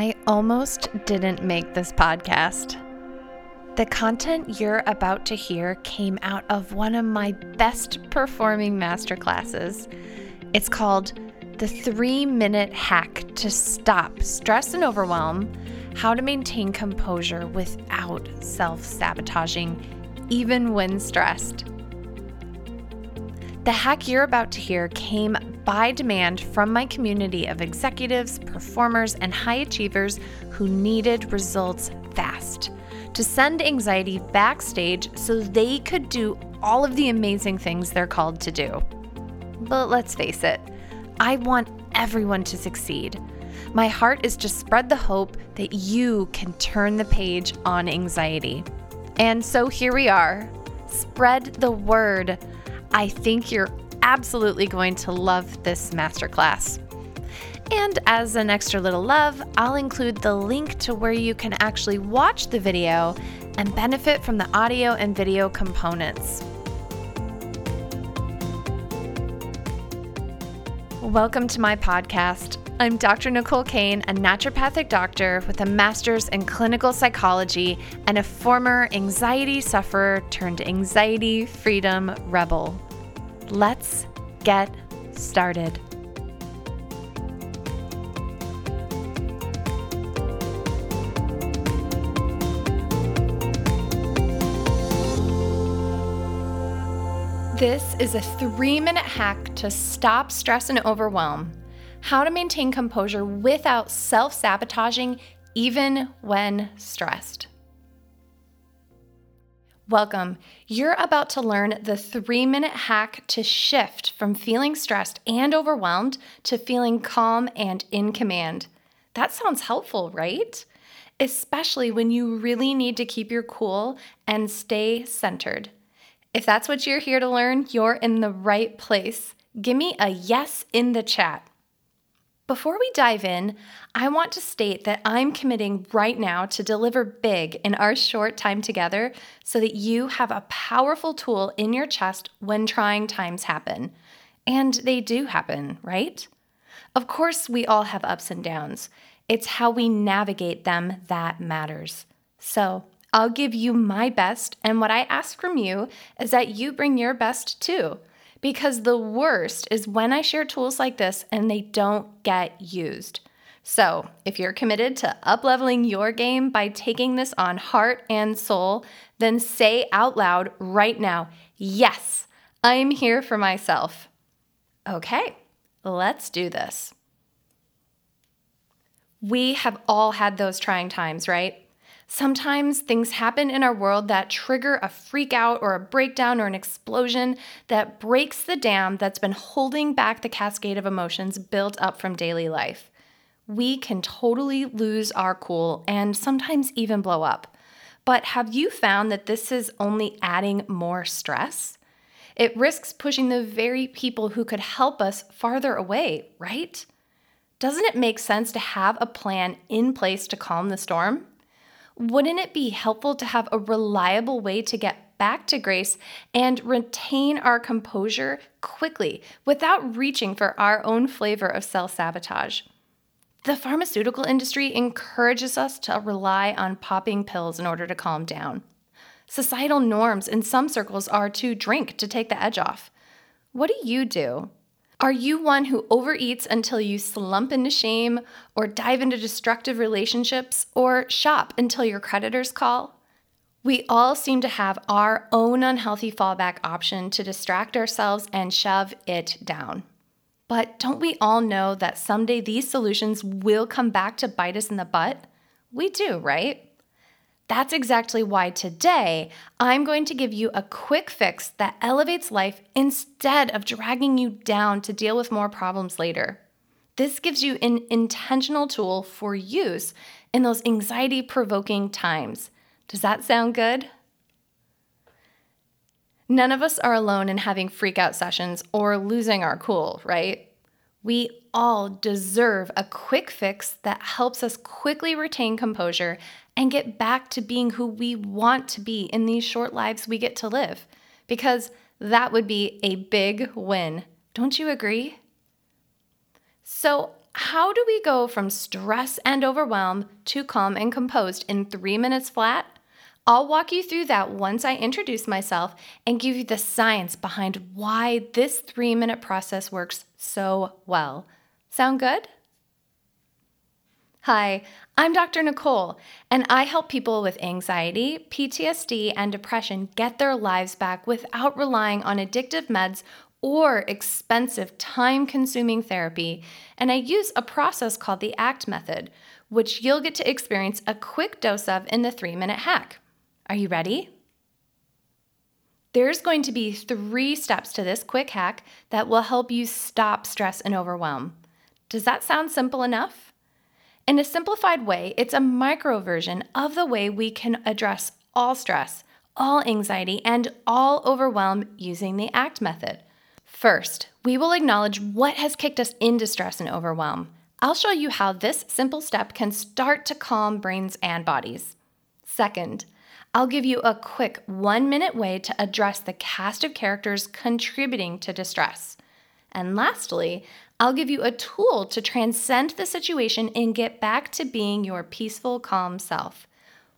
I almost didn't make this podcast. The content you're about to hear came out of one of my best performing masterclasses. It's called The Three Minute Hack to Stop Stress and Overwhelm How to Maintain Composure Without Self Sabotaging, even when stressed. The hack you're about to hear came by demand from my community of executives, performers, and high achievers who needed results fast to send anxiety backstage so they could do all of the amazing things they're called to do. But let's face it, I want everyone to succeed. My heart is to spread the hope that you can turn the page on anxiety. And so here we are. Spread the word I think you're absolutely going to love this masterclass. And as an extra little love, I'll include the link to where you can actually watch the video and benefit from the audio and video components. Welcome to my podcast. I'm Dr. Nicole Cain, a naturopathic doctor with a master's in clinical psychology and a former anxiety sufferer turned anxiety freedom rebel. Let's get started. This is a three minute hack to stop stress and overwhelm. How to maintain composure without self sabotaging, even when stressed. Welcome. You're about to learn the three minute hack to shift from feeling stressed and overwhelmed to feeling calm and in command. That sounds helpful, right? Especially when you really need to keep your cool and stay centered. If that's what you're here to learn, you're in the right place. Give me a yes in the chat. Before we dive in, I want to state that I'm committing right now to deliver big in our short time together so that you have a powerful tool in your chest when trying times happen. And they do happen, right? Of course, we all have ups and downs. It's how we navigate them that matters. So, I'll give you my best, and what I ask from you is that you bring your best too. Because the worst is when I share tools like this and they don't get used. So, if you're committed to upleveling your game by taking this on heart and soul, then say out loud right now, Yes, I'm here for myself. Okay, let's do this. We have all had those trying times, right? Sometimes things happen in our world that trigger a freak out or a breakdown or an explosion that breaks the dam that's been holding back the cascade of emotions built up from daily life. We can totally lose our cool and sometimes even blow up. But have you found that this is only adding more stress? It risks pushing the very people who could help us farther away, right? Doesn't it make sense to have a plan in place to calm the storm? Wouldn't it be helpful to have a reliable way to get back to grace and retain our composure quickly without reaching for our own flavor of self sabotage? The pharmaceutical industry encourages us to rely on popping pills in order to calm down. Societal norms in some circles are to drink to take the edge off. What do you do? Are you one who overeats until you slump into shame, or dive into destructive relationships, or shop until your creditors call? We all seem to have our own unhealthy fallback option to distract ourselves and shove it down. But don't we all know that someday these solutions will come back to bite us in the butt? We do, right? That's exactly why today I'm going to give you a quick fix that elevates life instead of dragging you down to deal with more problems later. This gives you an intentional tool for use in those anxiety provoking times. Does that sound good? None of us are alone in having freakout sessions or losing our cool, right? We all deserve a quick fix that helps us quickly retain composure and get back to being who we want to be in these short lives we get to live. Because that would be a big win. Don't you agree? So, how do we go from stress and overwhelm to calm and composed in three minutes flat? I'll walk you through that once I introduce myself and give you the science behind why this three minute process works so well. Sound good? Hi, I'm Dr. Nicole, and I help people with anxiety, PTSD, and depression get their lives back without relying on addictive meds or expensive, time consuming therapy. And I use a process called the ACT method, which you'll get to experience a quick dose of in the three minute hack. Are you ready? There's going to be three steps to this quick hack that will help you stop stress and overwhelm. Does that sound simple enough? In a simplified way, it's a micro version of the way we can address all stress, all anxiety, and all overwhelm using the ACT method. First, we will acknowledge what has kicked us into stress and overwhelm. I'll show you how this simple step can start to calm brains and bodies. Second, I'll give you a quick one minute way to address the cast of characters contributing to distress. And lastly, I'll give you a tool to transcend the situation and get back to being your peaceful, calm self.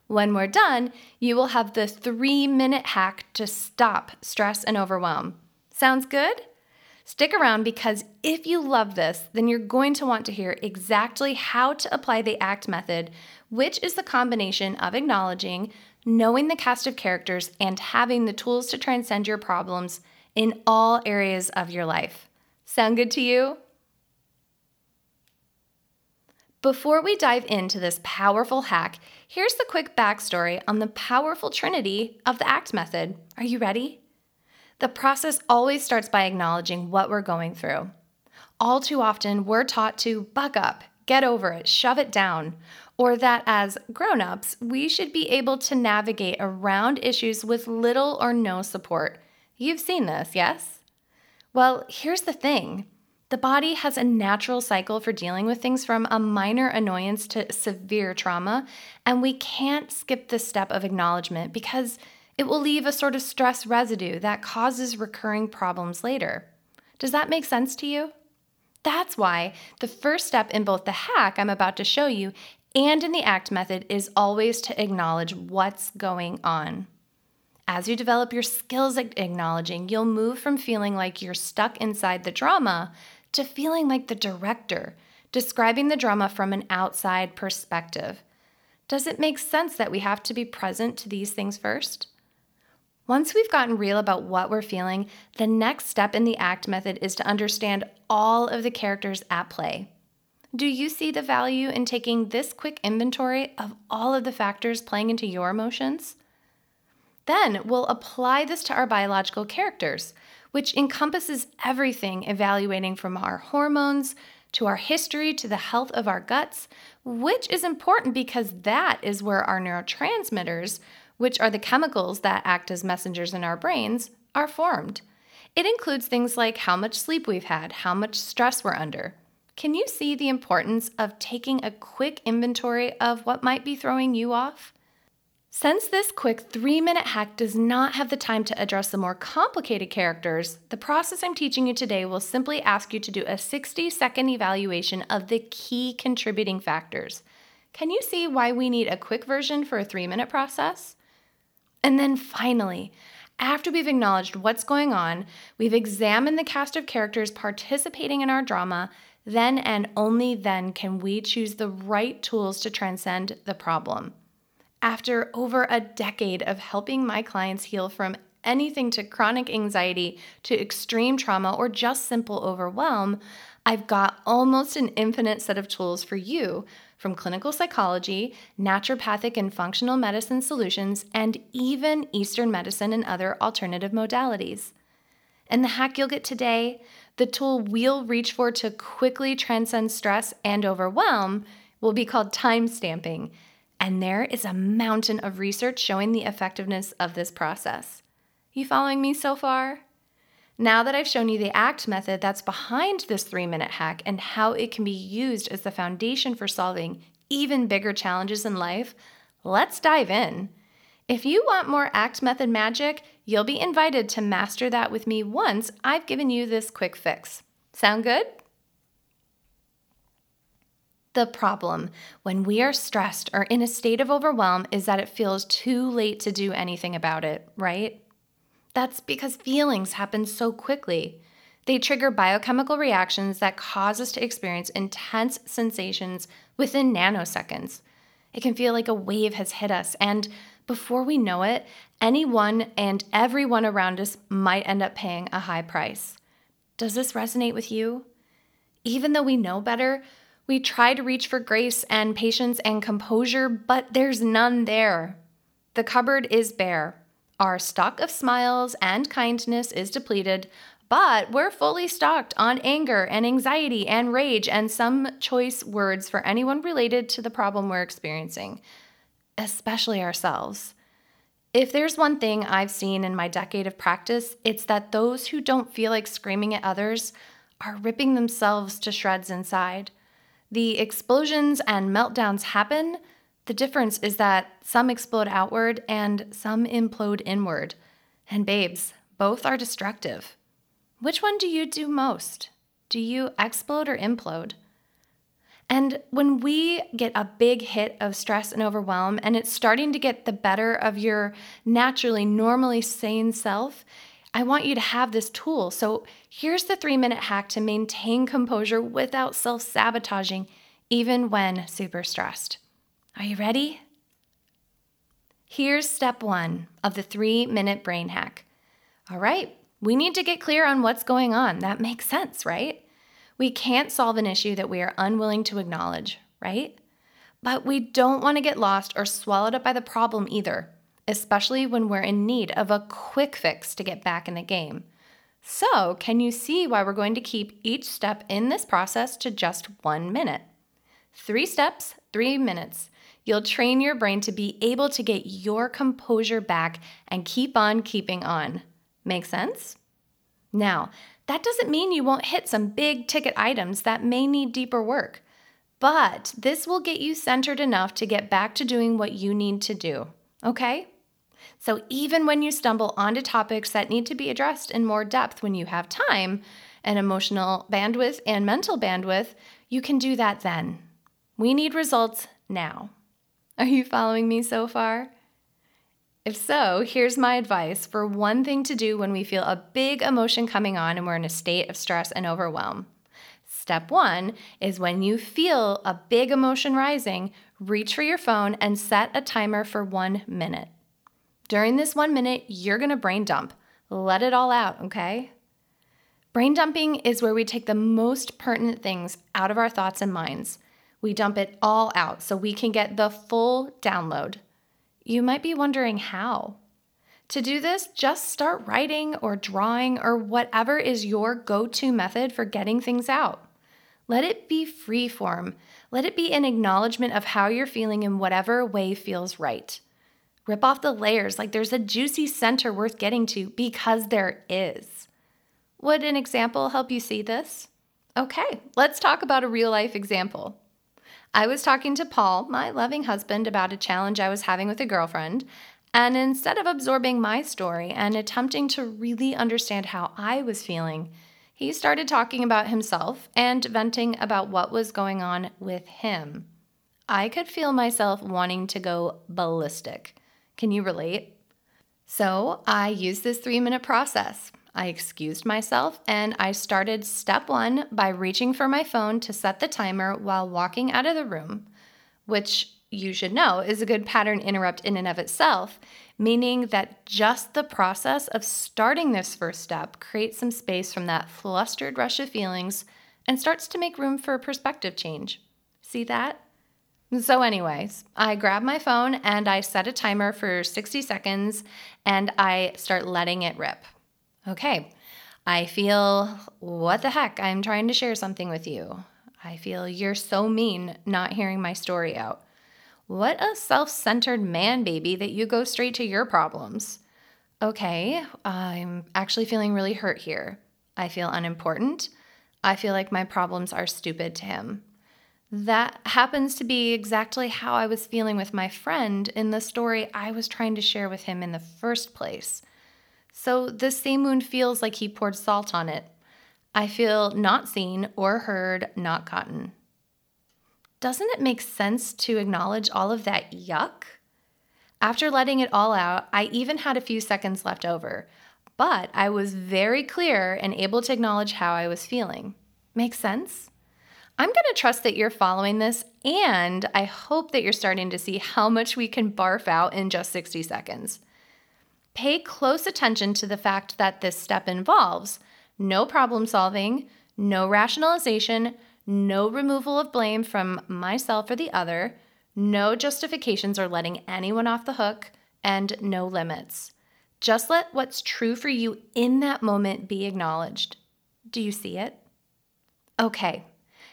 When we're done, you will have the three minute hack to stop stress and overwhelm. Sounds good? Stick around because if you love this, then you're going to want to hear exactly how to apply the ACT method, which is the combination of acknowledging, knowing the cast of characters, and having the tools to transcend your problems in all areas of your life. Sound good to you? Before we dive into this powerful hack, here's the quick backstory on the powerful trinity of the ACT method. Are you ready? The process always starts by acknowledging what we're going through. All too often, we're taught to buck up, get over it, shove it down, or that as grown ups, we should be able to navigate around issues with little or no support. You've seen this, yes? Well, here's the thing the body has a natural cycle for dealing with things from a minor annoyance to severe trauma, and we can't skip this step of acknowledgement because it will leave a sort of stress residue that causes recurring problems later. Does that make sense to you? That's why the first step in both the hack I'm about to show you and in the ACT method is always to acknowledge what's going on. As you develop your skills at acknowledging, you'll move from feeling like you're stuck inside the drama to feeling like the director, describing the drama from an outside perspective. Does it make sense that we have to be present to these things first? Once we've gotten real about what we're feeling, the next step in the ACT method is to understand all of the characters at play. Do you see the value in taking this quick inventory of all of the factors playing into your emotions? Then we'll apply this to our biological characters, which encompasses everything evaluating from our hormones to our history to the health of our guts, which is important because that is where our neurotransmitters, which are the chemicals that act as messengers in our brains, are formed. It includes things like how much sleep we've had, how much stress we're under. Can you see the importance of taking a quick inventory of what might be throwing you off? Since this quick three minute hack does not have the time to address the more complicated characters, the process I'm teaching you today will simply ask you to do a 60 second evaluation of the key contributing factors. Can you see why we need a quick version for a three minute process? And then finally, after we've acknowledged what's going on, we've examined the cast of characters participating in our drama, then and only then can we choose the right tools to transcend the problem. After over a decade of helping my clients heal from anything to chronic anxiety to extreme trauma or just simple overwhelm, I've got almost an infinite set of tools for you from clinical psychology, naturopathic and functional medicine solutions, and even Eastern medicine and other alternative modalities. And the hack you'll get today, the tool we'll reach for to quickly transcend stress and overwhelm, will be called time stamping. And there is a mountain of research showing the effectiveness of this process. You following me so far? Now that I've shown you the ACT method that's behind this three minute hack and how it can be used as the foundation for solving even bigger challenges in life, let's dive in. If you want more ACT method magic, you'll be invited to master that with me once I've given you this quick fix. Sound good? The problem when we are stressed or in a state of overwhelm is that it feels too late to do anything about it, right? That's because feelings happen so quickly. They trigger biochemical reactions that cause us to experience intense sensations within nanoseconds. It can feel like a wave has hit us, and before we know it, anyone and everyone around us might end up paying a high price. Does this resonate with you? Even though we know better, we try to reach for grace and patience and composure, but there's none there. The cupboard is bare. Our stock of smiles and kindness is depleted, but we're fully stocked on anger and anxiety and rage and some choice words for anyone related to the problem we're experiencing, especially ourselves. If there's one thing I've seen in my decade of practice, it's that those who don't feel like screaming at others are ripping themselves to shreds inside. The explosions and meltdowns happen. The difference is that some explode outward and some implode inward. And babes, both are destructive. Which one do you do most? Do you explode or implode? And when we get a big hit of stress and overwhelm, and it's starting to get the better of your naturally, normally sane self, I want you to have this tool. So here's the three minute hack to maintain composure without self sabotaging, even when super stressed. Are you ready? Here's step one of the three minute brain hack. All right, we need to get clear on what's going on. That makes sense, right? We can't solve an issue that we are unwilling to acknowledge, right? But we don't want to get lost or swallowed up by the problem either, especially when we're in need of a quick fix to get back in the game. So, can you see why we're going to keep each step in this process to just one minute? Three steps, three minutes. You'll train your brain to be able to get your composure back and keep on keeping on. Make sense? Now, that doesn't mean you won't hit some big ticket items that may need deeper work, but this will get you centered enough to get back to doing what you need to do, okay? So, even when you stumble onto topics that need to be addressed in more depth when you have time and emotional bandwidth and mental bandwidth, you can do that then. We need results now. Are you following me so far? If so, here's my advice for one thing to do when we feel a big emotion coming on and we're in a state of stress and overwhelm. Step one is when you feel a big emotion rising, reach for your phone and set a timer for one minute. During this one minute, you're gonna brain dump. Let it all out, okay? Brain dumping is where we take the most pertinent things out of our thoughts and minds. We dump it all out so we can get the full download. You might be wondering how. To do this, just start writing or drawing or whatever is your go to method for getting things out. Let it be free form. Let it be an acknowledgement of how you're feeling in whatever way feels right. Rip off the layers like there's a juicy center worth getting to because there is. Would an example help you see this? Okay, let's talk about a real life example. I was talking to Paul, my loving husband, about a challenge I was having with a girlfriend, and instead of absorbing my story and attempting to really understand how I was feeling, he started talking about himself and venting about what was going on with him. I could feel myself wanting to go ballistic. Can you relate? So I used this three minute process. I excused myself and I started step one by reaching for my phone to set the timer while walking out of the room, which you should know is a good pattern interrupt in and of itself, meaning that just the process of starting this first step creates some space from that flustered rush of feelings and starts to make room for a perspective change. See that? So, anyways, I grab my phone and I set a timer for 60 seconds and I start letting it rip. Okay, I feel what the heck, I'm trying to share something with you. I feel you're so mean not hearing my story out. What a self centered man baby that you go straight to your problems. Okay, I'm actually feeling really hurt here. I feel unimportant. I feel like my problems are stupid to him. That happens to be exactly how I was feeling with my friend in the story I was trying to share with him in the first place. So the same wound feels like he poured salt on it. I feel not seen or heard, not gotten. doesn't it make sense to acknowledge all of that yuck? After letting it all out, I even had a few seconds left over, but I was very clear and able to acknowledge how I was feeling. Make sense? I'm going to trust that you're following this, and I hope that you're starting to see how much we can barf out in just 60 seconds. Pay close attention to the fact that this step involves no problem solving, no rationalization, no removal of blame from myself or the other, no justifications or letting anyone off the hook, and no limits. Just let what's true for you in that moment be acknowledged. Do you see it? Okay,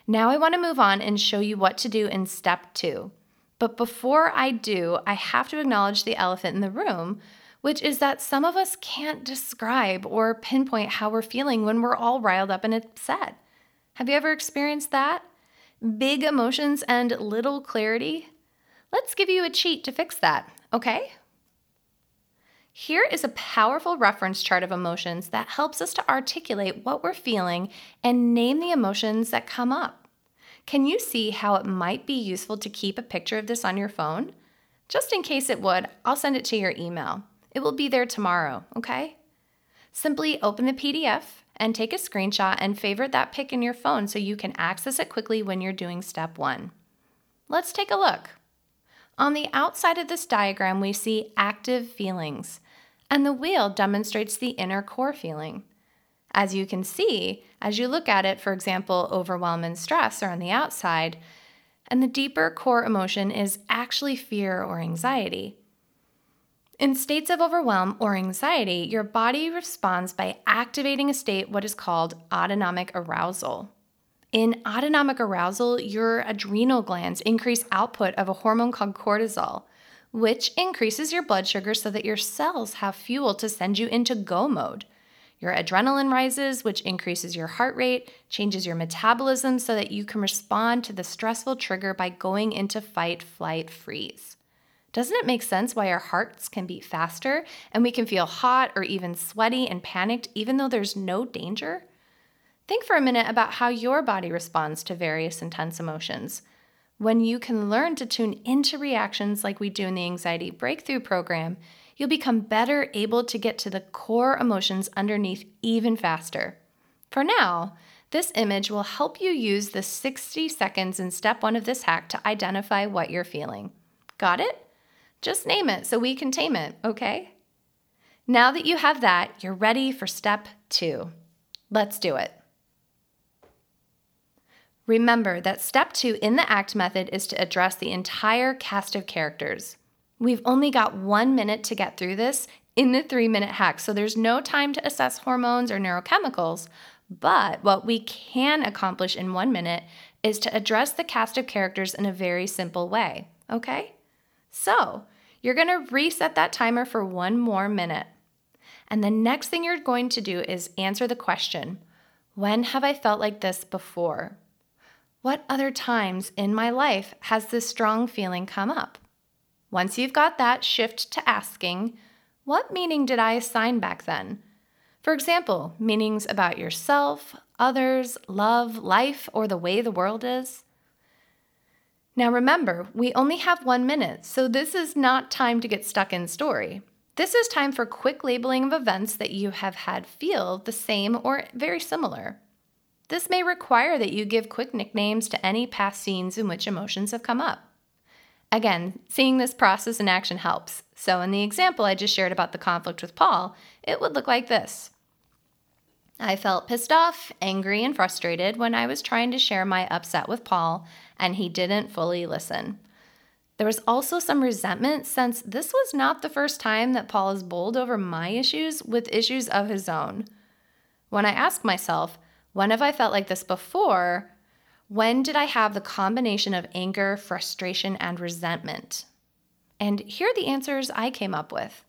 now I want to move on and show you what to do in step two. But before I do, I have to acknowledge the elephant in the room, which is that some of us can't describe or pinpoint how we're feeling when we're all riled up and upset. Have you ever experienced that? Big emotions and little clarity? Let's give you a cheat to fix that, okay? Here is a powerful reference chart of emotions that helps us to articulate what we're feeling and name the emotions that come up. Can you see how it might be useful to keep a picture of this on your phone? Just in case it would, I'll send it to your email. It will be there tomorrow, okay? Simply open the PDF and take a screenshot and favorite that pic in your phone so you can access it quickly when you're doing step one. Let's take a look. On the outside of this diagram, we see active feelings, and the wheel demonstrates the inner core feeling. As you can see, as you look at it, for example, overwhelm and stress are on the outside, and the deeper core emotion is actually fear or anxiety. In states of overwhelm or anxiety, your body responds by activating a state what is called autonomic arousal. In autonomic arousal, your adrenal glands increase output of a hormone called cortisol, which increases your blood sugar so that your cells have fuel to send you into go mode. Your adrenaline rises, which increases your heart rate, changes your metabolism so that you can respond to the stressful trigger by going into fight, flight, freeze. Doesn't it make sense why our hearts can beat faster and we can feel hot or even sweaty and panicked even though there's no danger? Think for a minute about how your body responds to various intense emotions. When you can learn to tune into reactions like we do in the Anxiety Breakthrough Program, you'll become better able to get to the core emotions underneath even faster. For now, this image will help you use the 60 seconds in step one of this hack to identify what you're feeling. Got it? Just name it so we can tame it, okay? Now that you have that, you're ready for step two. Let's do it. Remember that step two in the ACT method is to address the entire cast of characters. We've only got one minute to get through this in the three minute hack, so there's no time to assess hormones or neurochemicals. But what we can accomplish in one minute is to address the cast of characters in a very simple way, okay? So you're gonna reset that timer for one more minute. And the next thing you're going to do is answer the question When have I felt like this before? What other times in my life has this strong feeling come up? Once you've got that, shift to asking, What meaning did I assign back then? For example, meanings about yourself, others, love, life, or the way the world is. Now remember, we only have one minute, so this is not time to get stuck in story. This is time for quick labeling of events that you have had feel the same or very similar. This may require that you give quick nicknames to any past scenes in which emotions have come up. Again, seeing this process in action helps. So, in the example I just shared about the conflict with Paul, it would look like this I felt pissed off, angry, and frustrated when I was trying to share my upset with Paul and he didn't fully listen. There was also some resentment since this was not the first time that Paul has bowled over my issues with issues of his own. When I ask myself, when have I felt like this before? When did I have the combination of anger, frustration, and resentment? And here are the answers I came up with.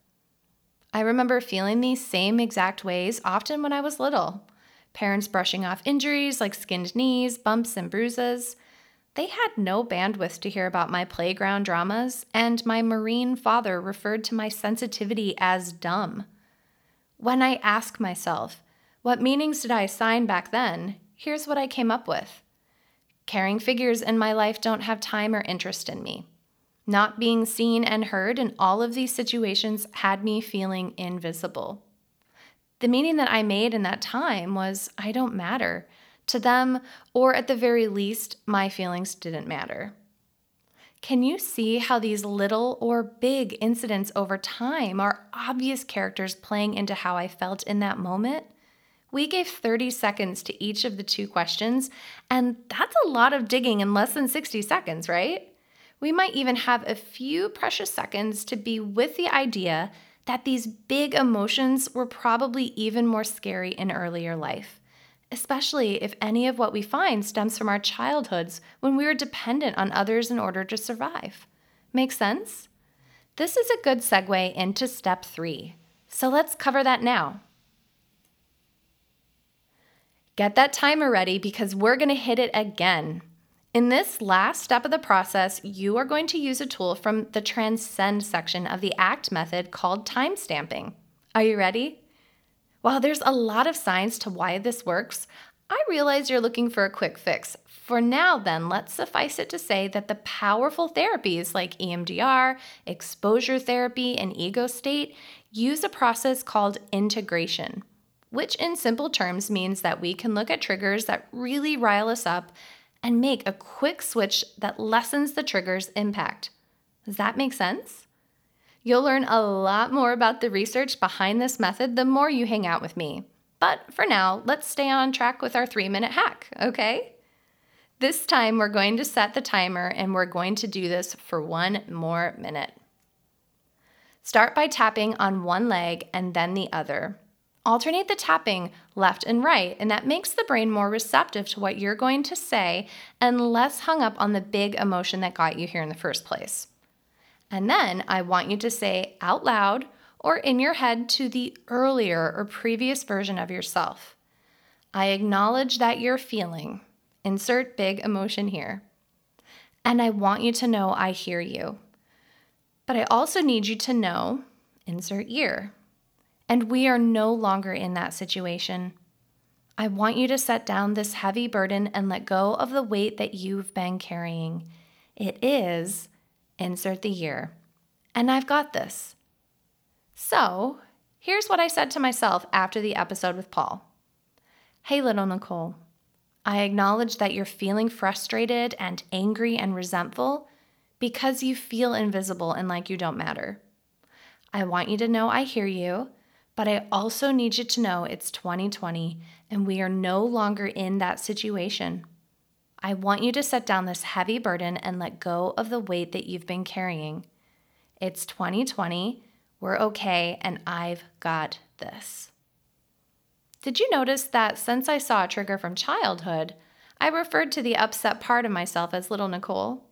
I remember feeling these same exact ways often when I was little. Parents brushing off injuries like skinned knees, bumps, and bruises. They had no bandwidth to hear about my playground dramas, and my Marine father referred to my sensitivity as dumb. When I ask myself, what meanings did I assign back then? Here's what I came up with Caring figures in my life don't have time or interest in me. Not being seen and heard in all of these situations had me feeling invisible. The meaning that I made in that time was I don't matter to them, or at the very least, my feelings didn't matter. Can you see how these little or big incidents over time are obvious characters playing into how I felt in that moment? We gave 30 seconds to each of the two questions, and that's a lot of digging in less than 60 seconds, right? We might even have a few precious seconds to be with the idea that these big emotions were probably even more scary in earlier life especially if any of what we find stems from our childhoods when we were dependent on others in order to survive. Make sense? This is a good segue into step three. So let's cover that now. Get that timer ready because we're going to hit it again. In this last step of the process, you are going to use a tool from the Transcend section of the ACT method called timestamping. Are you ready? While there's a lot of science to why this works, I realize you're looking for a quick fix. For now, then, let's suffice it to say that the powerful therapies like EMDR, exposure therapy, and ego state use a process called integration, which in simple terms means that we can look at triggers that really rile us up and make a quick switch that lessens the trigger's impact. Does that make sense? You'll learn a lot more about the research behind this method the more you hang out with me. But for now, let's stay on track with our three minute hack, okay? This time, we're going to set the timer and we're going to do this for one more minute. Start by tapping on one leg and then the other. Alternate the tapping left and right, and that makes the brain more receptive to what you're going to say and less hung up on the big emotion that got you here in the first place. And then I want you to say out loud or in your head to the earlier or previous version of yourself. I acknowledge that you're feeling. Insert big emotion here. And I want you to know I hear you. But I also need you to know, insert year. And we are no longer in that situation. I want you to set down this heavy burden and let go of the weight that you've been carrying. It is insert the year. And I've got this. So, here's what I said to myself after the episode with Paul Hey, little Nicole, I acknowledge that you're feeling frustrated and angry and resentful because you feel invisible and like you don't matter. I want you to know I hear you, but I also need you to know it's 2020 and we are no longer in that situation. I want you to set down this heavy burden and let go of the weight that you've been carrying. It's 2020, we're okay, and I've got this. Did you notice that since I saw a trigger from childhood, I referred to the upset part of myself as little Nicole?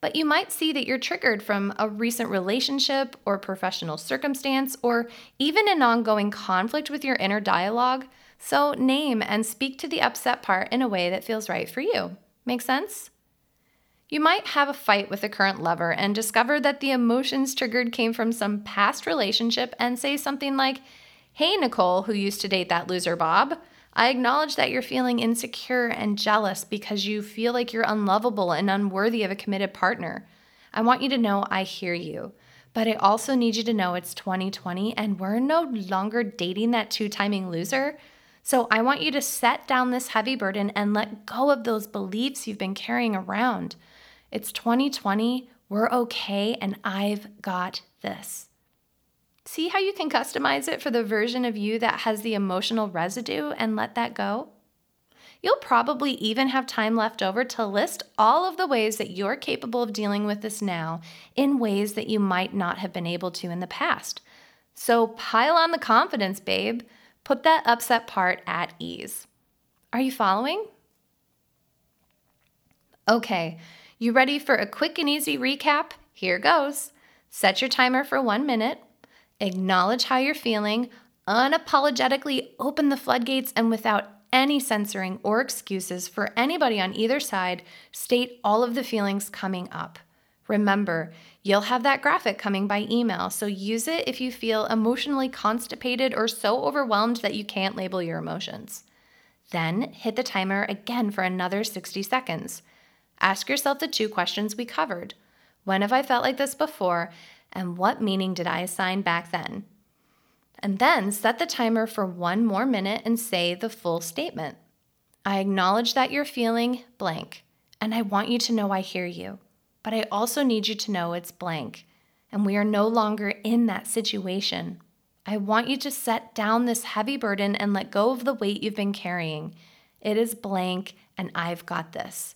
But you might see that you're triggered from a recent relationship or professional circumstance or even an ongoing conflict with your inner dialogue so name and speak to the upset part in a way that feels right for you. Make sense? You might have a fight with a current lover and discover that the emotions triggered came from some past relationship and say something like, Hey, Nicole, who used to date that loser Bob, I acknowledge that you're feeling insecure and jealous because you feel like you're unlovable and unworthy of a committed partner. I want you to know I hear you. But I also need you to know it's 2020 and we're no longer dating that two timing loser. So I want you to set down this heavy burden and let go of those beliefs you've been carrying around. It's 2020, we're okay, and I've got this. See how you can customize it for the version of you that has the emotional residue and let that go? You'll probably even have time left over to list all of the ways that you're capable of dealing with this now in ways that you might not have been able to in the past. So pile on the confidence, babe. Put that upset part at ease. Are you following? Okay, you ready for a quick and easy recap? Here goes. Set your timer for one minute. Acknowledge how you're feeling. Unapologetically open the floodgates and without any censoring or excuses for anybody on either side, state all of the feelings coming up. Remember, you'll have that graphic coming by email, so use it if you feel emotionally constipated or so overwhelmed that you can't label your emotions. Then hit the timer again for another 60 seconds. Ask yourself the two questions we covered When have I felt like this before? And what meaning did I assign back then? And then set the timer for one more minute and say the full statement. I acknowledge that you're feeling blank, and I want you to know I hear you. But I also need you to know it's blank, and we are no longer in that situation. I want you to set down this heavy burden and let go of the weight you've been carrying. It is blank, and I've got this.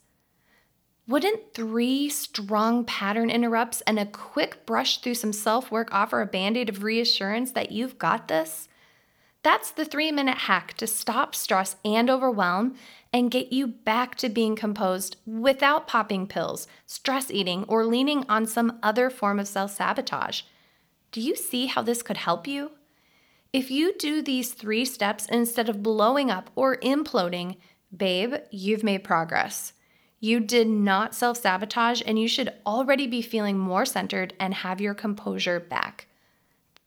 Wouldn't three strong pattern interrupts and a quick brush through some self work offer a band aid of reassurance that you've got this? That's the three minute hack to stop stress and overwhelm and get you back to being composed without popping pills, stress eating, or leaning on some other form of self sabotage. Do you see how this could help you? If you do these three steps instead of blowing up or imploding, babe, you've made progress. You did not self sabotage, and you should already be feeling more centered and have your composure back.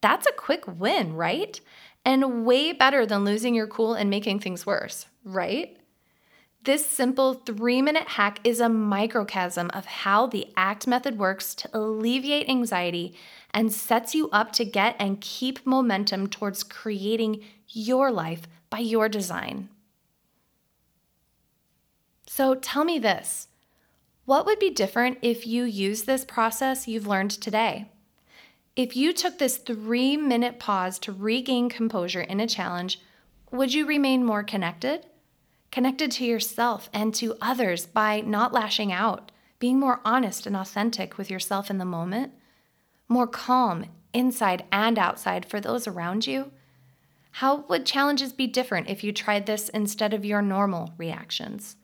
That's a quick win, right? And way better than losing your cool and making things worse, right? This simple three minute hack is a microcosm of how the ACT method works to alleviate anxiety and sets you up to get and keep momentum towards creating your life by your design. So tell me this what would be different if you use this process you've learned today? If you took this three minute pause to regain composure in a challenge, would you remain more connected? Connected to yourself and to others by not lashing out, being more honest and authentic with yourself in the moment? more calm inside and outside for those around you? How would challenges be different if you tried this instead of your normal reactions?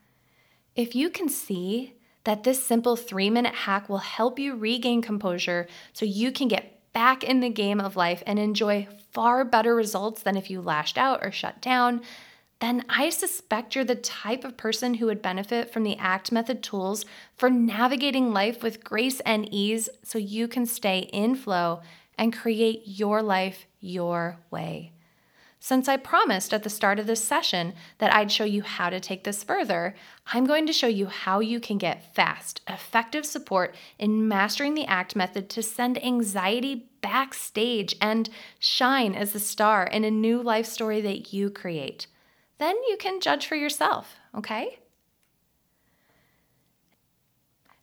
If you can see that this simple three minute hack will help you regain composure so you can get back in the game of life and enjoy far better results than if you lashed out or shut down, then I suspect you're the type of person who would benefit from the ACT method tools for navigating life with grace and ease so you can stay in flow and create your life your way. Since I promised at the start of this session that I'd show you how to take this further, I'm going to show you how you can get fast, effective support in mastering the ACT method to send anxiety backstage and shine as the star in a new life story that you create then you can judge for yourself, okay?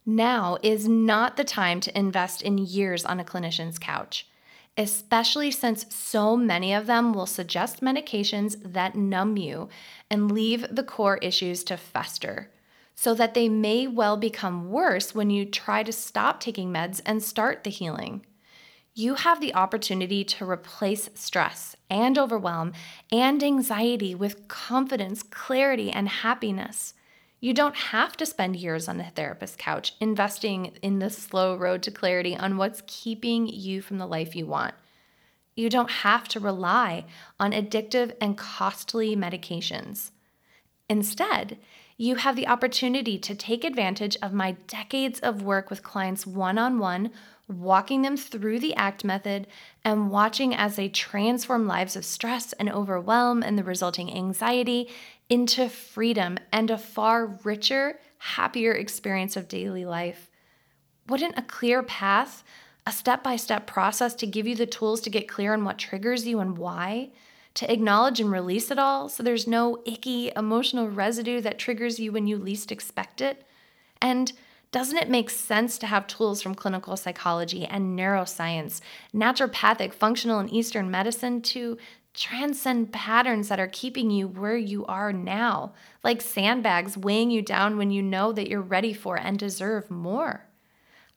Now is not the time to invest in years on a clinician's couch, especially since so many of them will suggest medications that numb you and leave the core issues to fester, so that they may well become worse when you try to stop taking meds and start the healing you have the opportunity to replace stress and overwhelm and anxiety with confidence, clarity, and happiness. You don't have to spend years on a therapist's couch investing in the slow road to clarity on what's keeping you from the life you want. You don't have to rely on addictive and costly medications. Instead, you have the opportunity to take advantage of my decades of work with clients one on one walking them through the ACT method, and watching as they transform lives of stress and overwhelm and the resulting anxiety into freedom and a far richer, happier experience of daily life. Wouldn't a clear path, a step by step process to give you the tools to get clear on what triggers you and why? To acknowledge and release it all so there's no icky emotional residue that triggers you when you least expect it? And doesn't it make sense to have tools from clinical psychology and neuroscience, naturopathic, functional, and Eastern medicine to transcend patterns that are keeping you where you are now, like sandbags weighing you down when you know that you're ready for and deserve more?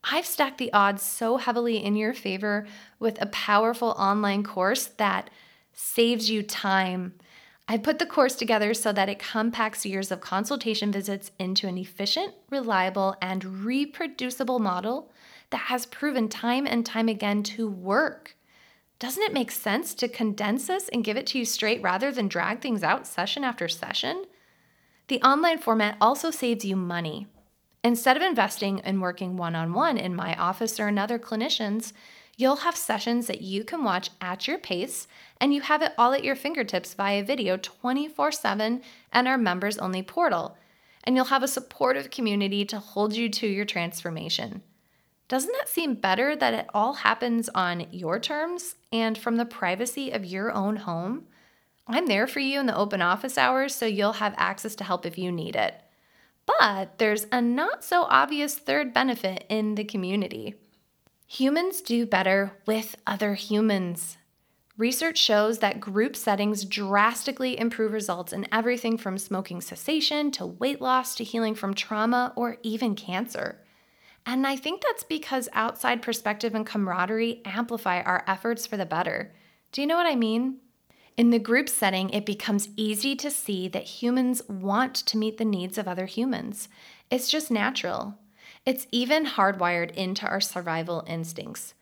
I've stacked the odds so heavily in your favor with a powerful online course that saves you time I put the course together so that it compacts years of consultation visits into an efficient, reliable, and reproducible model that has proven time and time again to work. Doesn't it make sense to condense this and give it to you straight rather than drag things out session after session? The online format also saves you money. Instead of investing in working one on one in my office or another clinician's, you'll have sessions that you can watch at your pace and you have it all at your fingertips via video 24 7 and our members only portal. And you'll have a supportive community to hold you to your transformation. Doesn't that seem better that it all happens on your terms and from the privacy of your own home? I'm there for you in the open office hours, so you'll have access to help if you need it. But there's a not so obvious third benefit in the community. Humans do better with other humans. Research shows that group settings drastically improve results in everything from smoking cessation to weight loss to healing from trauma or even cancer. And I think that's because outside perspective and camaraderie amplify our efforts for the better. Do you know what I mean? In the group setting, it becomes easy to see that humans want to meet the needs of other humans. It's just natural. It's even hardwired into our survival instincts.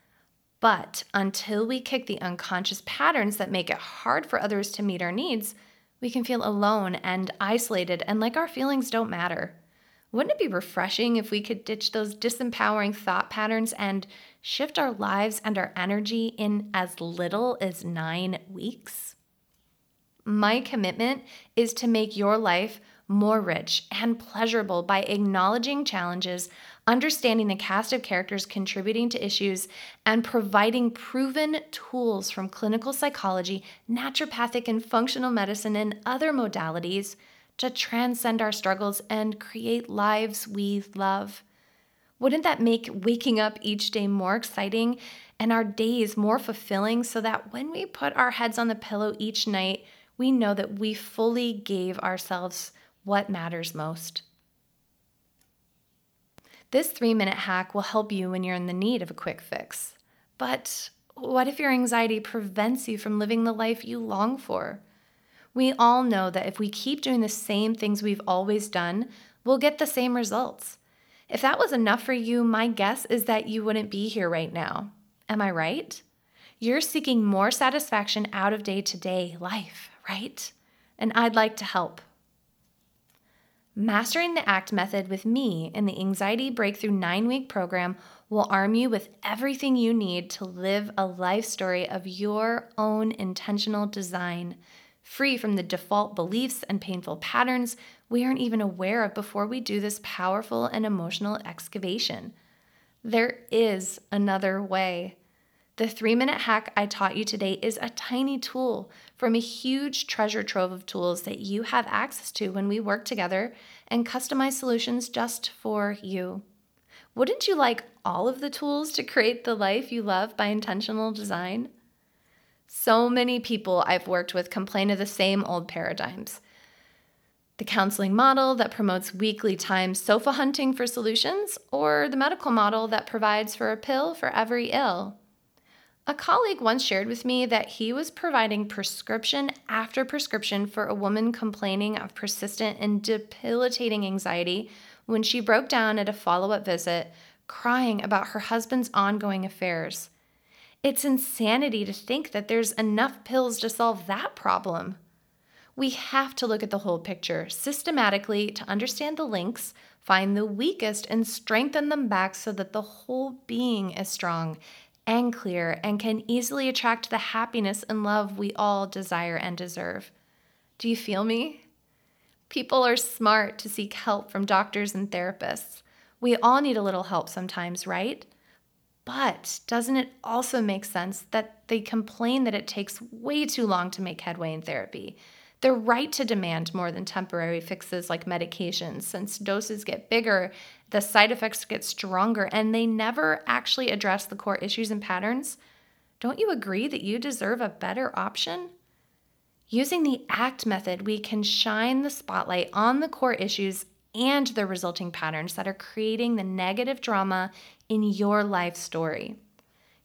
But until we kick the unconscious patterns that make it hard for others to meet our needs, we can feel alone and isolated and like our feelings don't matter. Wouldn't it be refreshing if we could ditch those disempowering thought patterns and shift our lives and our energy in as little as nine weeks? My commitment is to make your life more rich and pleasurable by acknowledging challenges, understanding the cast of characters contributing to issues, and providing proven tools from clinical psychology, naturopathic and functional medicine, and other modalities to transcend our struggles and create lives we love. Wouldn't that make waking up each day more exciting and our days more fulfilling so that when we put our heads on the pillow each night, we know that we fully gave ourselves what matters most. This three minute hack will help you when you're in the need of a quick fix. But what if your anxiety prevents you from living the life you long for? We all know that if we keep doing the same things we've always done, we'll get the same results. If that was enough for you, my guess is that you wouldn't be here right now. Am I right? You're seeking more satisfaction out of day to day life, right? And I'd like to help. Mastering the ACT method with me in the Anxiety Breakthrough nine week program will arm you with everything you need to live a life story of your own intentional design, free from the default beliefs and painful patterns we aren't even aware of before we do this powerful and emotional excavation. There is another way. The three minute hack I taught you today is a tiny tool from a huge treasure trove of tools that you have access to when we work together and customize solutions just for you. Wouldn't you like all of the tools to create the life you love by intentional design? So many people I've worked with complain of the same old paradigms. The counseling model that promotes weekly time sofa hunting for solutions, or the medical model that provides for a pill for every ill. A colleague once shared with me that he was providing prescription after prescription for a woman complaining of persistent and debilitating anxiety when she broke down at a follow up visit, crying about her husband's ongoing affairs. It's insanity to think that there's enough pills to solve that problem. We have to look at the whole picture systematically to understand the links, find the weakest, and strengthen them back so that the whole being is strong and clear and can easily attract the happiness and love we all desire and deserve. Do you feel me? People are smart to seek help from doctors and therapists. We all need a little help sometimes, right? But doesn't it also make sense that they complain that it takes way too long to make headway in therapy? They're right to demand more than temporary fixes like medications, since doses get bigger, the side effects get stronger, and they never actually address the core issues and patterns. Don't you agree that you deserve a better option? Using the ACT method, we can shine the spotlight on the core issues and the resulting patterns that are creating the negative drama in your life story.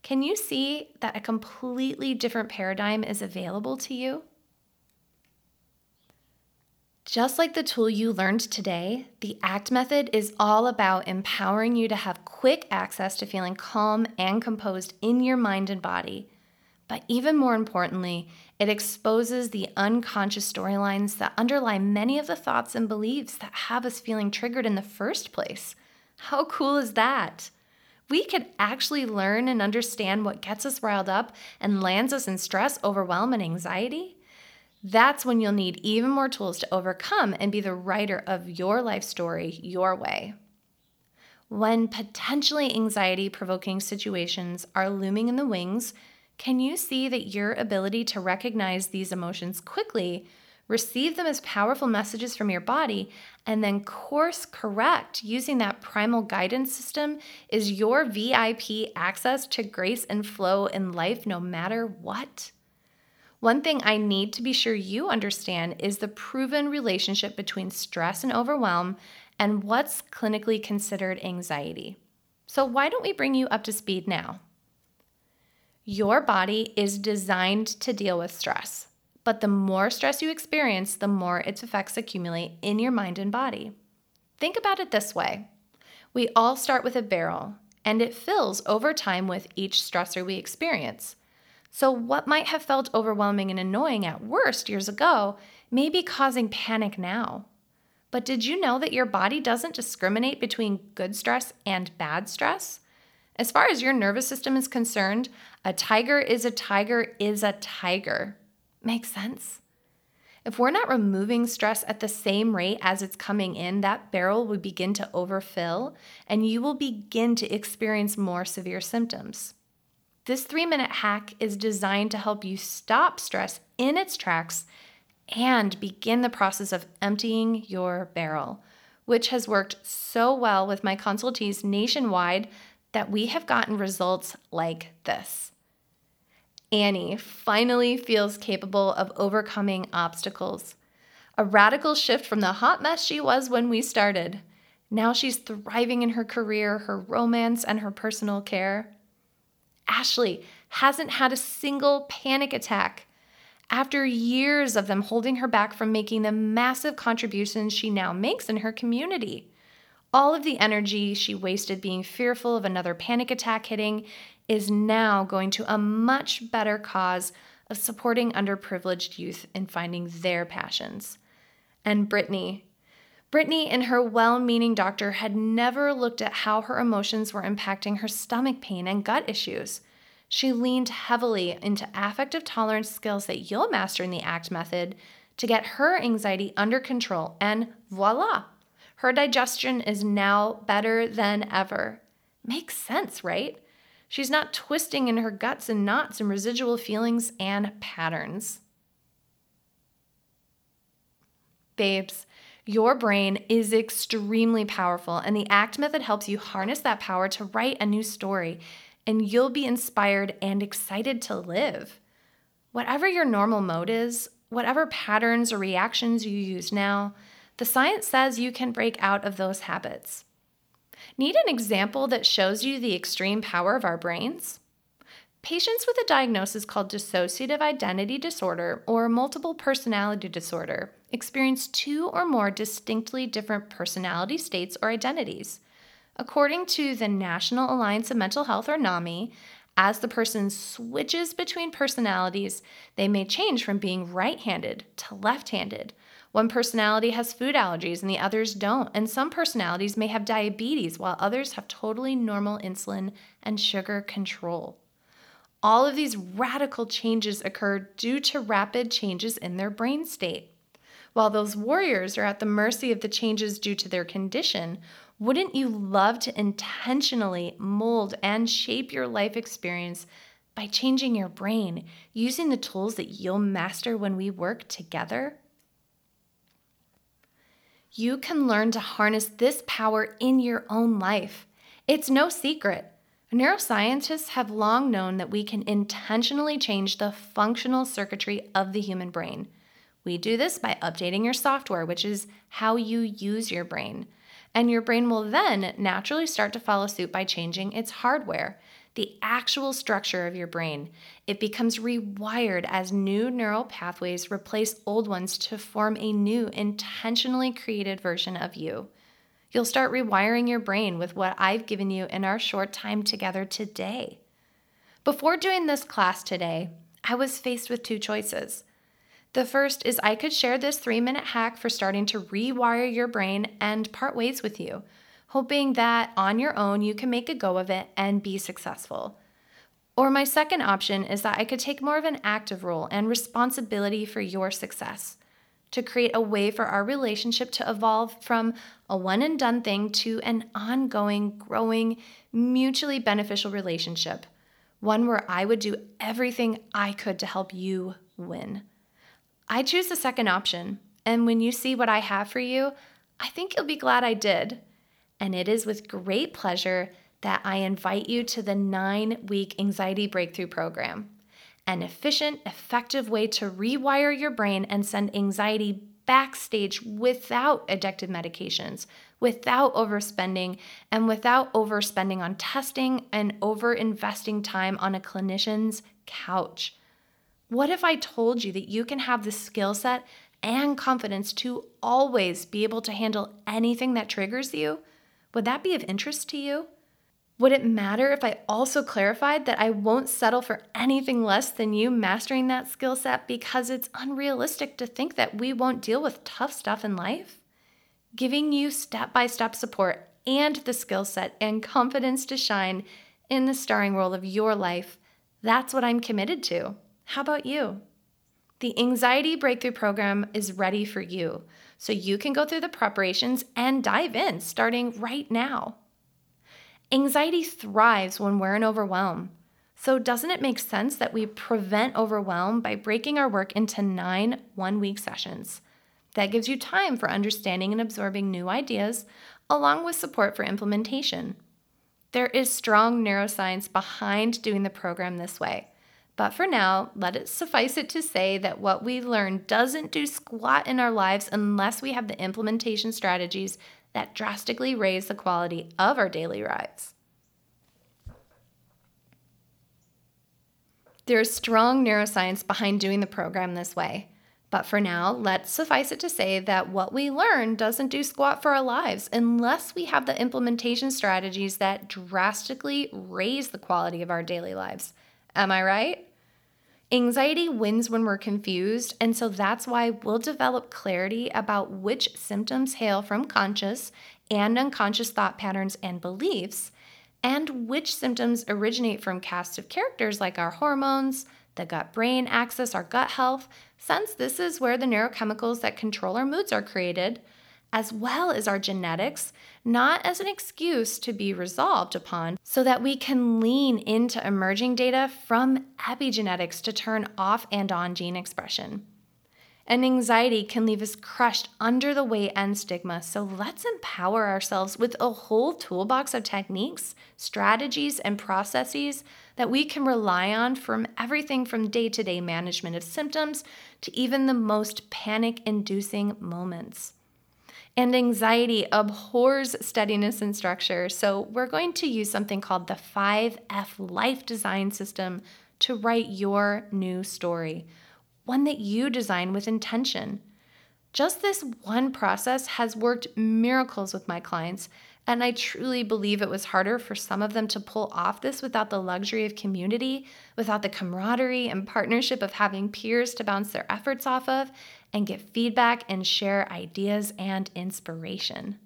Can you see that a completely different paradigm is available to you? Just like the tool you learned today, the ACT method is all about empowering you to have quick access to feeling calm and composed in your mind and body. But even more importantly, it exposes the unconscious storylines that underlie many of the thoughts and beliefs that have us feeling triggered in the first place – How cool is that? We could actually learn and understand what gets us riled up and lands us in stress, overwhelm, and anxiety. That's when you'll need even more tools to overcome and be the writer of your life story your way. When potentially anxiety provoking situations are looming in the wings, can you see that your ability to recognize these emotions quickly, receive them as powerful messages from your body, and then course correct using that primal guidance system is your VIP access to grace and flow in life no matter what? One thing I need to be sure you understand is the proven relationship between stress and overwhelm and what's clinically considered anxiety. So, why don't we bring you up to speed now? Your body is designed to deal with stress, but the more stress you experience, the more its effects accumulate in your mind and body. Think about it this way we all start with a barrel, and it fills over time with each stressor we experience. So, what might have felt overwhelming and annoying at worst years ago may be causing panic now. But did you know that your body doesn't discriminate between good stress and bad stress? As far as your nervous system is concerned, a tiger is a tiger is a tiger. Makes sense? If we're not removing stress at the same rate as it's coming in, that barrel will begin to overfill and you will begin to experience more severe symptoms. This three minute hack is designed to help you stop stress in its tracks and begin the process of emptying your barrel, which has worked so well with my consultees nationwide that we have gotten results like this. Annie finally feels capable of overcoming obstacles. A radical shift from the hot mess she was when we started. Now she's thriving in her career, her romance, and her personal care. Ashley hasn't had a single panic attack after years of them holding her back from making the massive contributions she now makes in her community. All of the energy she wasted being fearful of another panic attack hitting is now going to a much better cause of supporting underprivileged youth in finding their passions. And Brittany, Brittany and her well meaning doctor had never looked at how her emotions were impacting her stomach pain and gut issues. She leaned heavily into affective tolerance skills that you'll master in the ACT method to get her anxiety under control, and voila, her digestion is now better than ever. Makes sense, right? She's not twisting in her guts and knots and residual feelings and patterns. Babes, your brain is extremely powerful, and the ACT method helps you harness that power to write a new story, and you'll be inspired and excited to live. Whatever your normal mode is, whatever patterns or reactions you use now, the science says you can break out of those habits. Need an example that shows you the extreme power of our brains? Patients with a diagnosis called dissociative identity disorder or multiple personality disorder experience two or more distinctly different personality states or identities. According to the National Alliance of Mental Health or NAMI, as the person switches between personalities, they may change from being right handed to left handed. One personality has food allergies and the others don't, and some personalities may have diabetes while others have totally normal insulin and sugar control. All of these radical changes occur due to rapid changes in their brain state. While those warriors are at the mercy of the changes due to their condition, wouldn't you love to intentionally mold and shape your life experience by changing your brain using the tools that you'll master when we work together? You can learn to harness this power in your own life. It's no secret. Neuroscientists have long known that we can intentionally change the functional circuitry of the human brain. We do this by updating your software, which is how you use your brain. And your brain will then naturally start to follow suit by changing its hardware, the actual structure of your brain. It becomes rewired as new neural pathways replace old ones to form a new, intentionally created version of you. You'll start rewiring your brain with what I've given you in our short time together today. Before doing this class today, I was faced with two choices. The first is I could share this three minute hack for starting to rewire your brain and part ways with you. Hoping that on your own you can make a go of it and be successful. Or my second option is that I could take more of an active role and responsibility for your success to create a way for our relationship to evolve from a one and done thing to an ongoing, growing, mutually beneficial relationship. One where I would do everything I could to help you win. I choose the second option, and when you see what I have for you, I think you'll be glad I did. And it is with great pleasure that I invite you to the nine week Anxiety Breakthrough Program, an efficient, effective way to rewire your brain and send anxiety backstage without addictive medications, without overspending, and without overspending on testing and over investing time on a clinician's couch. What if I told you that you can have the skill set and confidence to always be able to handle anything that triggers you? Would that be of interest to you? Would it matter if I also clarified that I won't settle for anything less than you mastering that skill set because it's unrealistic to think that we won't deal with tough stuff in life? Giving you step by step support and the skill set and confidence to shine in the starring role of your life, that's what I'm committed to. How about you? The Anxiety Breakthrough Program is ready for you, so you can go through the preparations and dive in starting right now. Anxiety thrives when we're in overwhelm. So, doesn't it make sense that we prevent overwhelm by breaking our work into nine one week sessions? That gives you time for understanding and absorbing new ideas, along with support for implementation. There is strong neuroscience behind doing the program this way. But for now, let it suffice it to say that what we learn doesn't do squat in our lives unless we have the implementation strategies that drastically raise the quality of our daily lives. There is strong neuroscience behind doing the program this way. But for now, let's suffice it to say that what we learn doesn't do squat for our lives unless we have the implementation strategies that drastically raise the quality of our daily lives. Am I right? Anxiety wins when we're confused, and so that's why we'll develop clarity about which symptoms hail from conscious and unconscious thought patterns and beliefs, and which symptoms originate from casts of characters like our hormones, the gut brain axis, our gut health, since this is where the neurochemicals that control our moods are created, as well as our genetics, not as an excuse to be resolved upon, so that we can lean into emerging data from epigenetics to turn off and on gene expression. And anxiety can leave us crushed under the weight and stigma, so let's empower ourselves with a whole toolbox of techniques, strategies, and processes that we can rely on from everything from day to day management of symptoms to even the most panic inducing moments. And anxiety abhors steadiness and structure. So we're going to use something called the 5F Life Design System to write your new story, one that you design with intention. Just this one process has worked miracles with my clients, and I truly believe it was harder for some of them to pull off this without the luxury of community, without the camaraderie and partnership of having peers to bounce their efforts off of, and get feedback and share ideas and inspiration.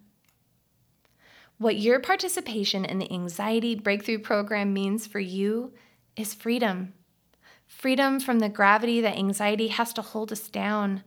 What your participation in the Anxiety Breakthrough Program means for you is freedom. Freedom from the gravity that anxiety has to hold us down.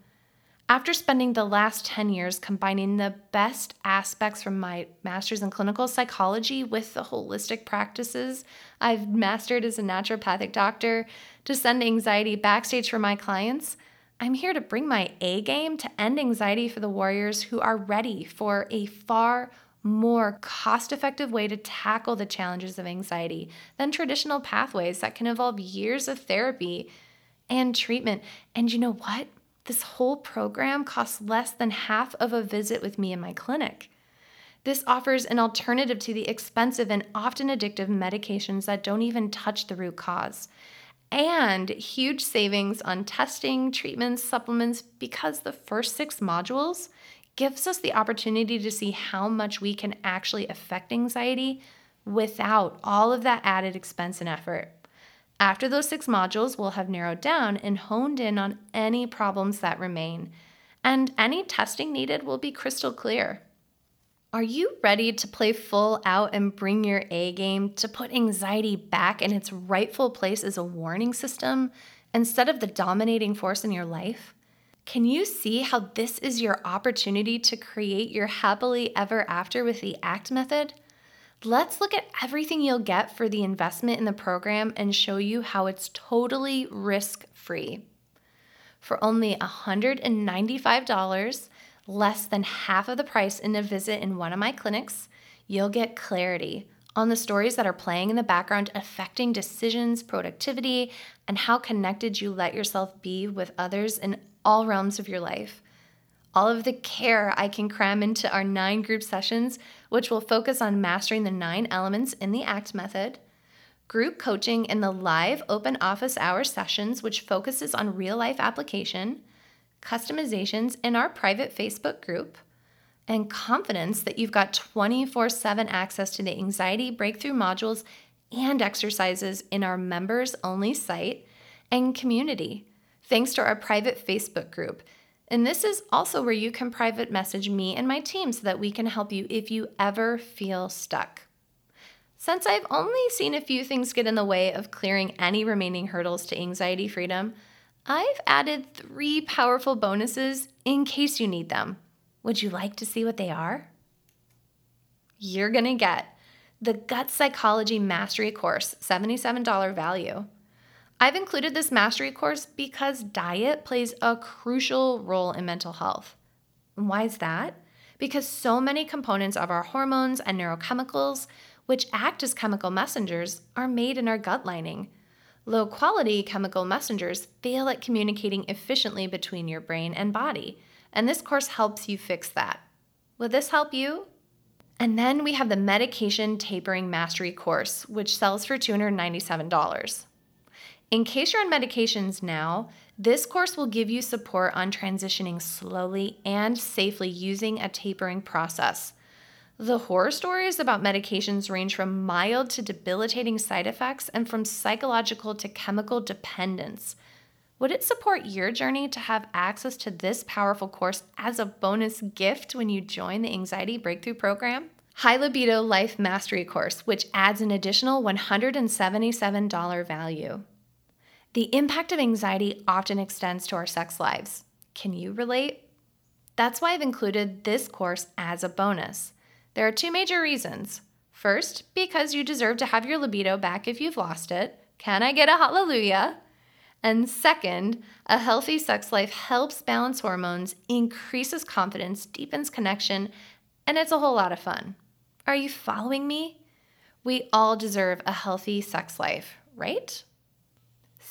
After spending the last 10 years combining the best aspects from my master's in clinical psychology with the holistic practices I've mastered as a naturopathic doctor to send anxiety backstage for my clients, I'm here to bring my A game to end anxiety for the warriors who are ready for a far more cost effective way to tackle the challenges of anxiety than traditional pathways that can involve years of therapy and treatment. And you know what? This whole program costs less than half of a visit with me in my clinic. This offers an alternative to the expensive and often addictive medications that don't even touch the root cause and huge savings on testing, treatments, supplements because the first six modules gives us the opportunity to see how much we can actually affect anxiety without all of that added expense and effort. After those six modules, we'll have narrowed down and honed in on any problems that remain, and any testing needed will be crystal clear. Are you ready to play full out and bring your A game to put anxiety back in its rightful place as a warning system instead of the dominating force in your life? Can you see how this is your opportunity to create your happily ever after with the ACT method? Let's look at everything you'll get for the investment in the program and show you how it's totally risk free. For only $195, less than half of the price in a visit in one of my clinics, you'll get clarity on the stories that are playing in the background affecting decisions, productivity, and how connected you let yourself be with others in all realms of your life. All of the care I can cram into our nine group sessions, which will focus on mastering the nine elements in the ACT method, group coaching in the live open office hour sessions, which focuses on real life application customizations in our private Facebook group, and confidence that you've got 24 7 access to the anxiety breakthrough modules and exercises in our members only site and community, thanks to our private Facebook group. And this is also where you can private message me and my team so that we can help you if you ever feel stuck. Since I've only seen a few things get in the way of clearing any remaining hurdles to anxiety freedom, I've added three powerful bonuses in case you need them. Would you like to see what they are? You're to get the Gut Psychology Mastery course, $77 value. I've included this mastery course because diet plays a crucial role in mental health. And why is that? Because so many components of our hormones and neurochemicals, which act as chemical messengers, are made in our gut lining. Low quality chemical messengers fail at communicating efficiently between your brain and body, and this course helps you fix that. Will this help you? And then we have the Medication Tapering Mastery course, which sells for $297. In case you're on medications now, this course will give you support on transitioning slowly and safely using a tapering process. The horror stories about medications range from mild to debilitating side effects and from psychological to chemical dependence. Would it support your journey to have access to this powerful course as a bonus gift when you join the Anxiety Breakthrough Program? High Libido Life Mastery course, which adds an additional $177 value. The impact of anxiety often extends to our sex lives. Can you relate? That's why I've included this course as a bonus. There are two major reasons. First, because you deserve to have your libido back if you've lost it. Can I get a hallelujah? And second, a healthy sex life helps balance hormones, increases confidence, deepens connection, and it's a whole lot of fun. Are you following me? We all deserve a healthy sex life, right?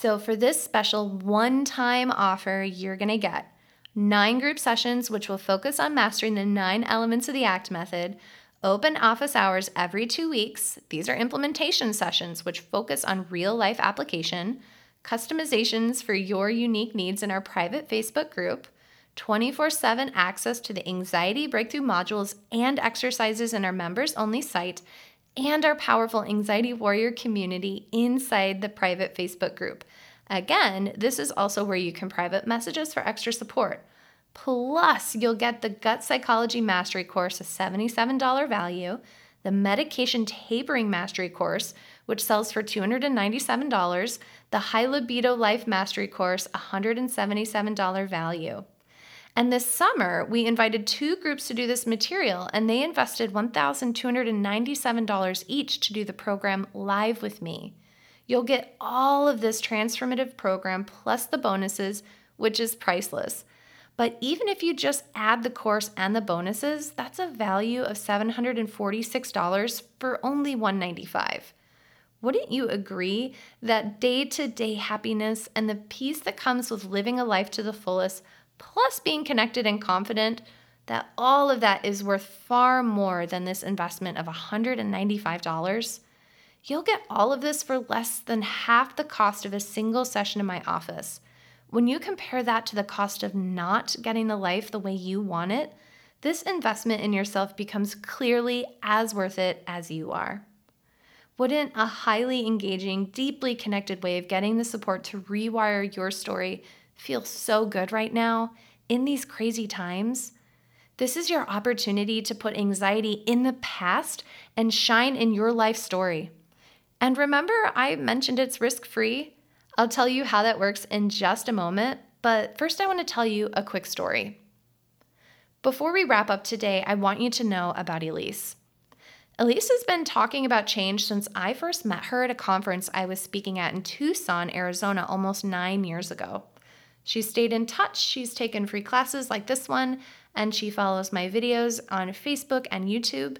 So, for this special one time offer, you're going to get nine group sessions, which will focus on mastering the nine elements of the ACT method, open office hours every two weeks. These are implementation sessions, which focus on real life application, customizations for your unique needs in our private Facebook group. 24 7 access to the anxiety breakthrough modules and exercises in our members only site, and our powerful Anxiety Warrior community inside the private Facebook group. Again, this is also where you can private message us for extra support. Plus, you'll get the Gut Psychology Mastery course, a $77 value, the Medication Tapering Mastery course, which sells for $297, the High Libido Life Mastery course, $177 value. And this summer, we invited two groups to do this material, and they invested $1,297 each to do the program live with me. You'll get all of this transformative program plus the bonuses, which is priceless. But even if you just add the course and the bonuses, that's a value of $746 for only 195. Wouldn't you agree that day to day happiness and the peace that comes with living a life to the fullest, plus being connected and confident, that all of that is worth far more than this investment of $195? You'll get all of this for less than half the cost of a single session in my office. When you compare that to the cost of not getting the life the way you want it, this investment in yourself becomes clearly as worth it as you are. Wouldn't a highly engaging, deeply connected way of getting the support to rewire your story feel so good right now in these crazy times? This is your opportunity to put anxiety in the past and shine in your life story. And remember, I mentioned it's risk free. I'll tell you how that works in just a moment, but first, I want to tell you a quick story. Before we wrap up today, I want you to know about Elise. Elise has been talking about change since I first met her at a conference I was speaking at in Tucson, Arizona, almost nine years ago. She's stayed in touch, she's taken free classes like this one, and she follows my videos on Facebook and YouTube.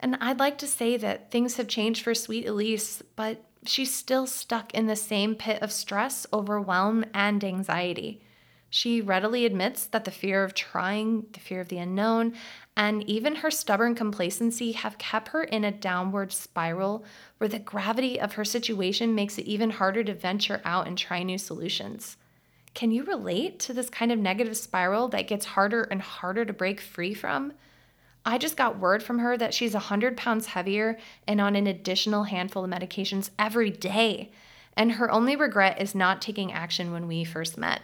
And I'd like to say that things have changed for sweet Elise, but she's still stuck in the same pit of stress, overwhelm, and anxiety. She readily admits that the fear of trying, the fear of the unknown, and even her stubborn complacency have kept her in a downward spiral where the gravity of her situation makes it even harder to venture out and try new solutions. Can you relate to this kind of negative spiral that gets harder and harder to break free from? I just got word from her that she's 100 pounds heavier and on an additional handful of medications every day. And her only regret is not taking action when we first met.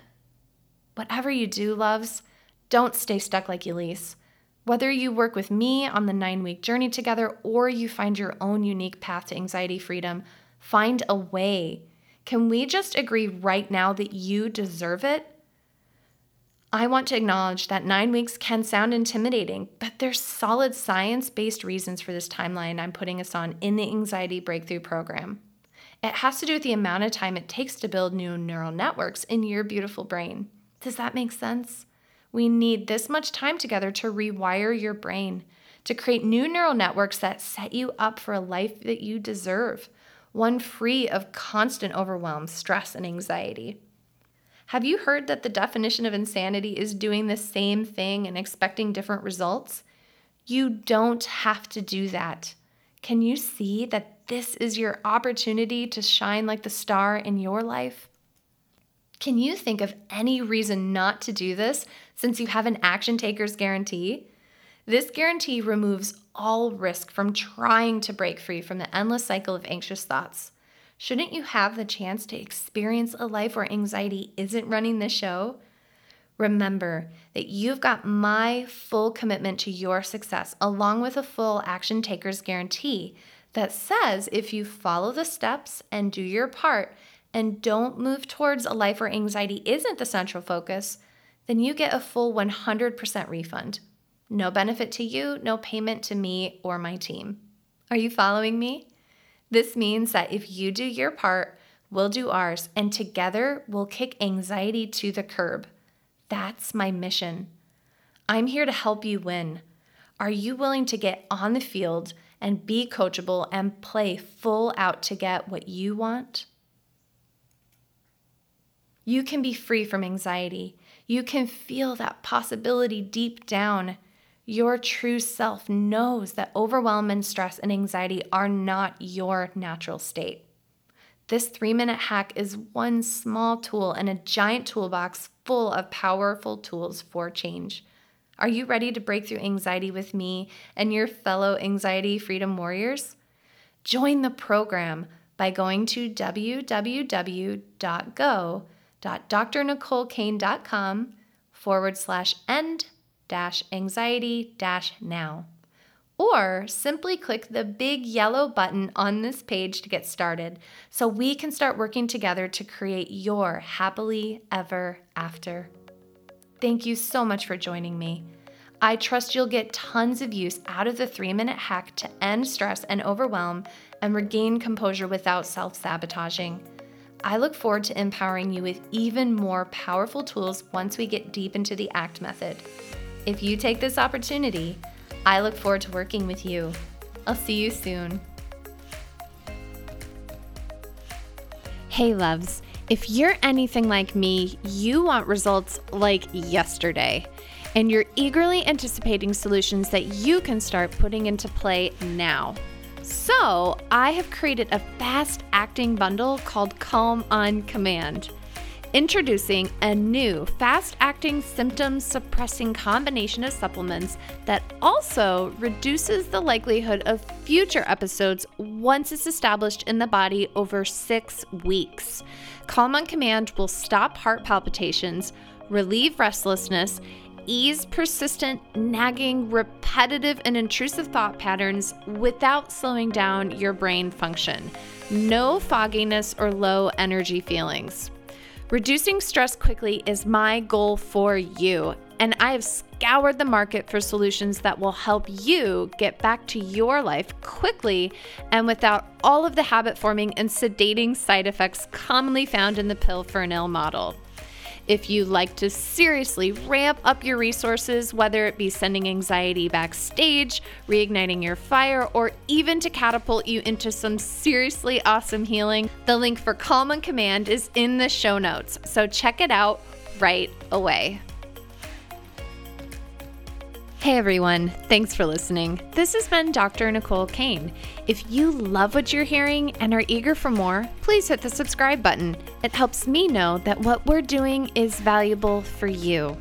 Whatever you do, loves, don't stay stuck like Elise. Whether you work with me on the nine week journey together or you find your own unique path to anxiety freedom, find a way. Can we just agree right now that you deserve it? I want to acknowledge that nine weeks can sound intimidating, but there's solid science based reasons for this timeline I'm putting us on in the Anxiety Breakthrough Program. It has to do with the amount of time it takes to build new neural networks in your beautiful brain. Does that make sense? We need this much time together to rewire your brain, to create new neural networks that set you up for a life that you deserve one free of constant overwhelm, stress, and anxiety. Have you heard that the definition of insanity is doing the same thing and expecting different results? You don't have to do that. Can you see that this is your opportunity to shine like the star in your life? Can you think of any reason not to do this since you have an action taker's guarantee? This guarantee removes all risk from trying to break free from the endless cycle of anxious thoughts. Shouldn't you have the chance to experience a life where anxiety isn't running the show? Remember that you've got my full commitment to your success, along with a full action taker's guarantee that says if you follow the steps and do your part and don't move towards a life where anxiety isn't the central focus, then you get a full 100% refund. No benefit to you, no payment to me or my team. Are you following me? This means that if you do your part, we'll do ours, and together we'll kick anxiety to the curb. That's my mission. I'm here to help you win. Are you willing to get on the field and be coachable and play full out to get what you want? You can be free from anxiety. You can feel that possibility deep down. Your true self knows that overwhelm and stress and anxiety are not your natural state. This three minute hack is one small tool in a giant toolbox full of powerful tools for change. Are you ready to break through anxiety with me and your fellow anxiety freedom warriors? Join the program by going to www.go.drnicolecain.com forward slash end anxiety now. Or simply click the big yellow button on this page to get started so we can start working together to create your happily ever after. Thank you so much for joining me. I trust you'll get tons of use out of the three minute hack to end stress and overwhelm and regain composure without self sabotaging. I look forward to empowering you with even more powerful tools once we get deep into the ACT method. If you take this opportunity, I look forward to working with you. I'll see you soon. Hey, loves. If you're anything like me, you want results like yesterday, and you're eagerly anticipating solutions that you can start putting into play now. So, I have created a fast acting bundle called Calm on Command. Introducing a new fast acting symptom suppressing combination of supplements that also reduces the likelihood of future episodes once it's established in the body over six weeks. Calm on Command will stop heart palpitations, relieve restlessness, ease persistent, nagging, repetitive, and intrusive thought patterns without slowing down your brain function. No fogginess or low energy feelings. Reducing stress quickly is my goal for you, and I have scoured the market for solutions that will help you get back to your life quickly and without all of the habit forming and sedating side effects commonly found in the pill for an ill model. If you like to seriously ramp up your resources, whether it be sending anxiety backstage, reigniting your fire, or even to catapult you into some seriously awesome healing, the link for Calm and Command is in the show notes. So check it out right away. Hey everyone, thanks for listening. This has been Dr. Nicole Cain. If you love what you're hearing and are eager for more, please hit the subscribe button. It helps me know that what we're doing is valuable for you.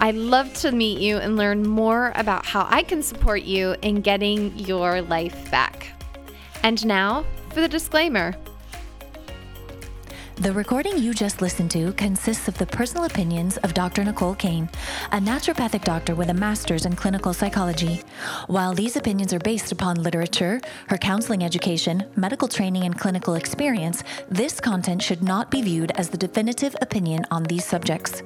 I'd love to meet you and learn more about how I can support you in getting your life back. And now for the disclaimer. The recording you just listened to consists of the personal opinions of Dr. Nicole Cain, a naturopathic doctor with a master's in clinical psychology. While these opinions are based upon literature, her counseling education, medical training, and clinical experience, this content should not be viewed as the definitive opinion on these subjects.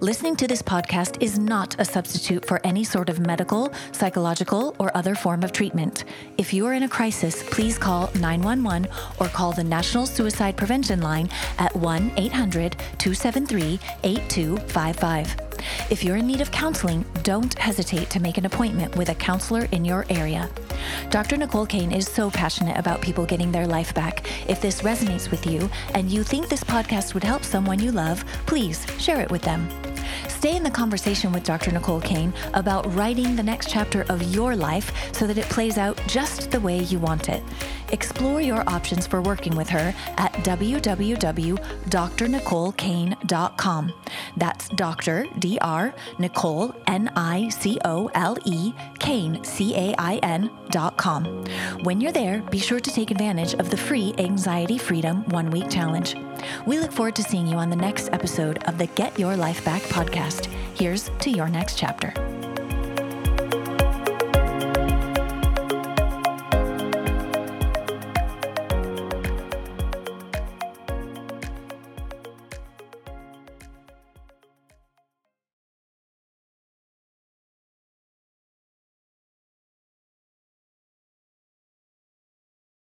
Listening to this podcast is not a substitute for any sort of medical, psychological, or other form of treatment. If you are in a crisis, please call 911 or call the National Suicide Prevention Line at 1 800 273 8255. If you're in need of counseling, don't hesitate to make an appointment with a counselor in your area. Dr. Nicole Cain is so passionate about people getting their life back. If this resonates with you and you think this podcast would help someone you love, please share it with them. Stay in the conversation with Dr. Nicole Cain about writing the next chapter of your life so that it plays out just the way you want it. Explore your options for working with her at www.drnicolecain.com. That's Dr. D.R. Nicole, N I C O L E, Cain, C A I N.com. When you're there, be sure to take advantage of the free Anxiety Freedom One Week Challenge. We look forward to seeing you on the next episode of the Get Your Life Back podcast. Here's to your next chapter.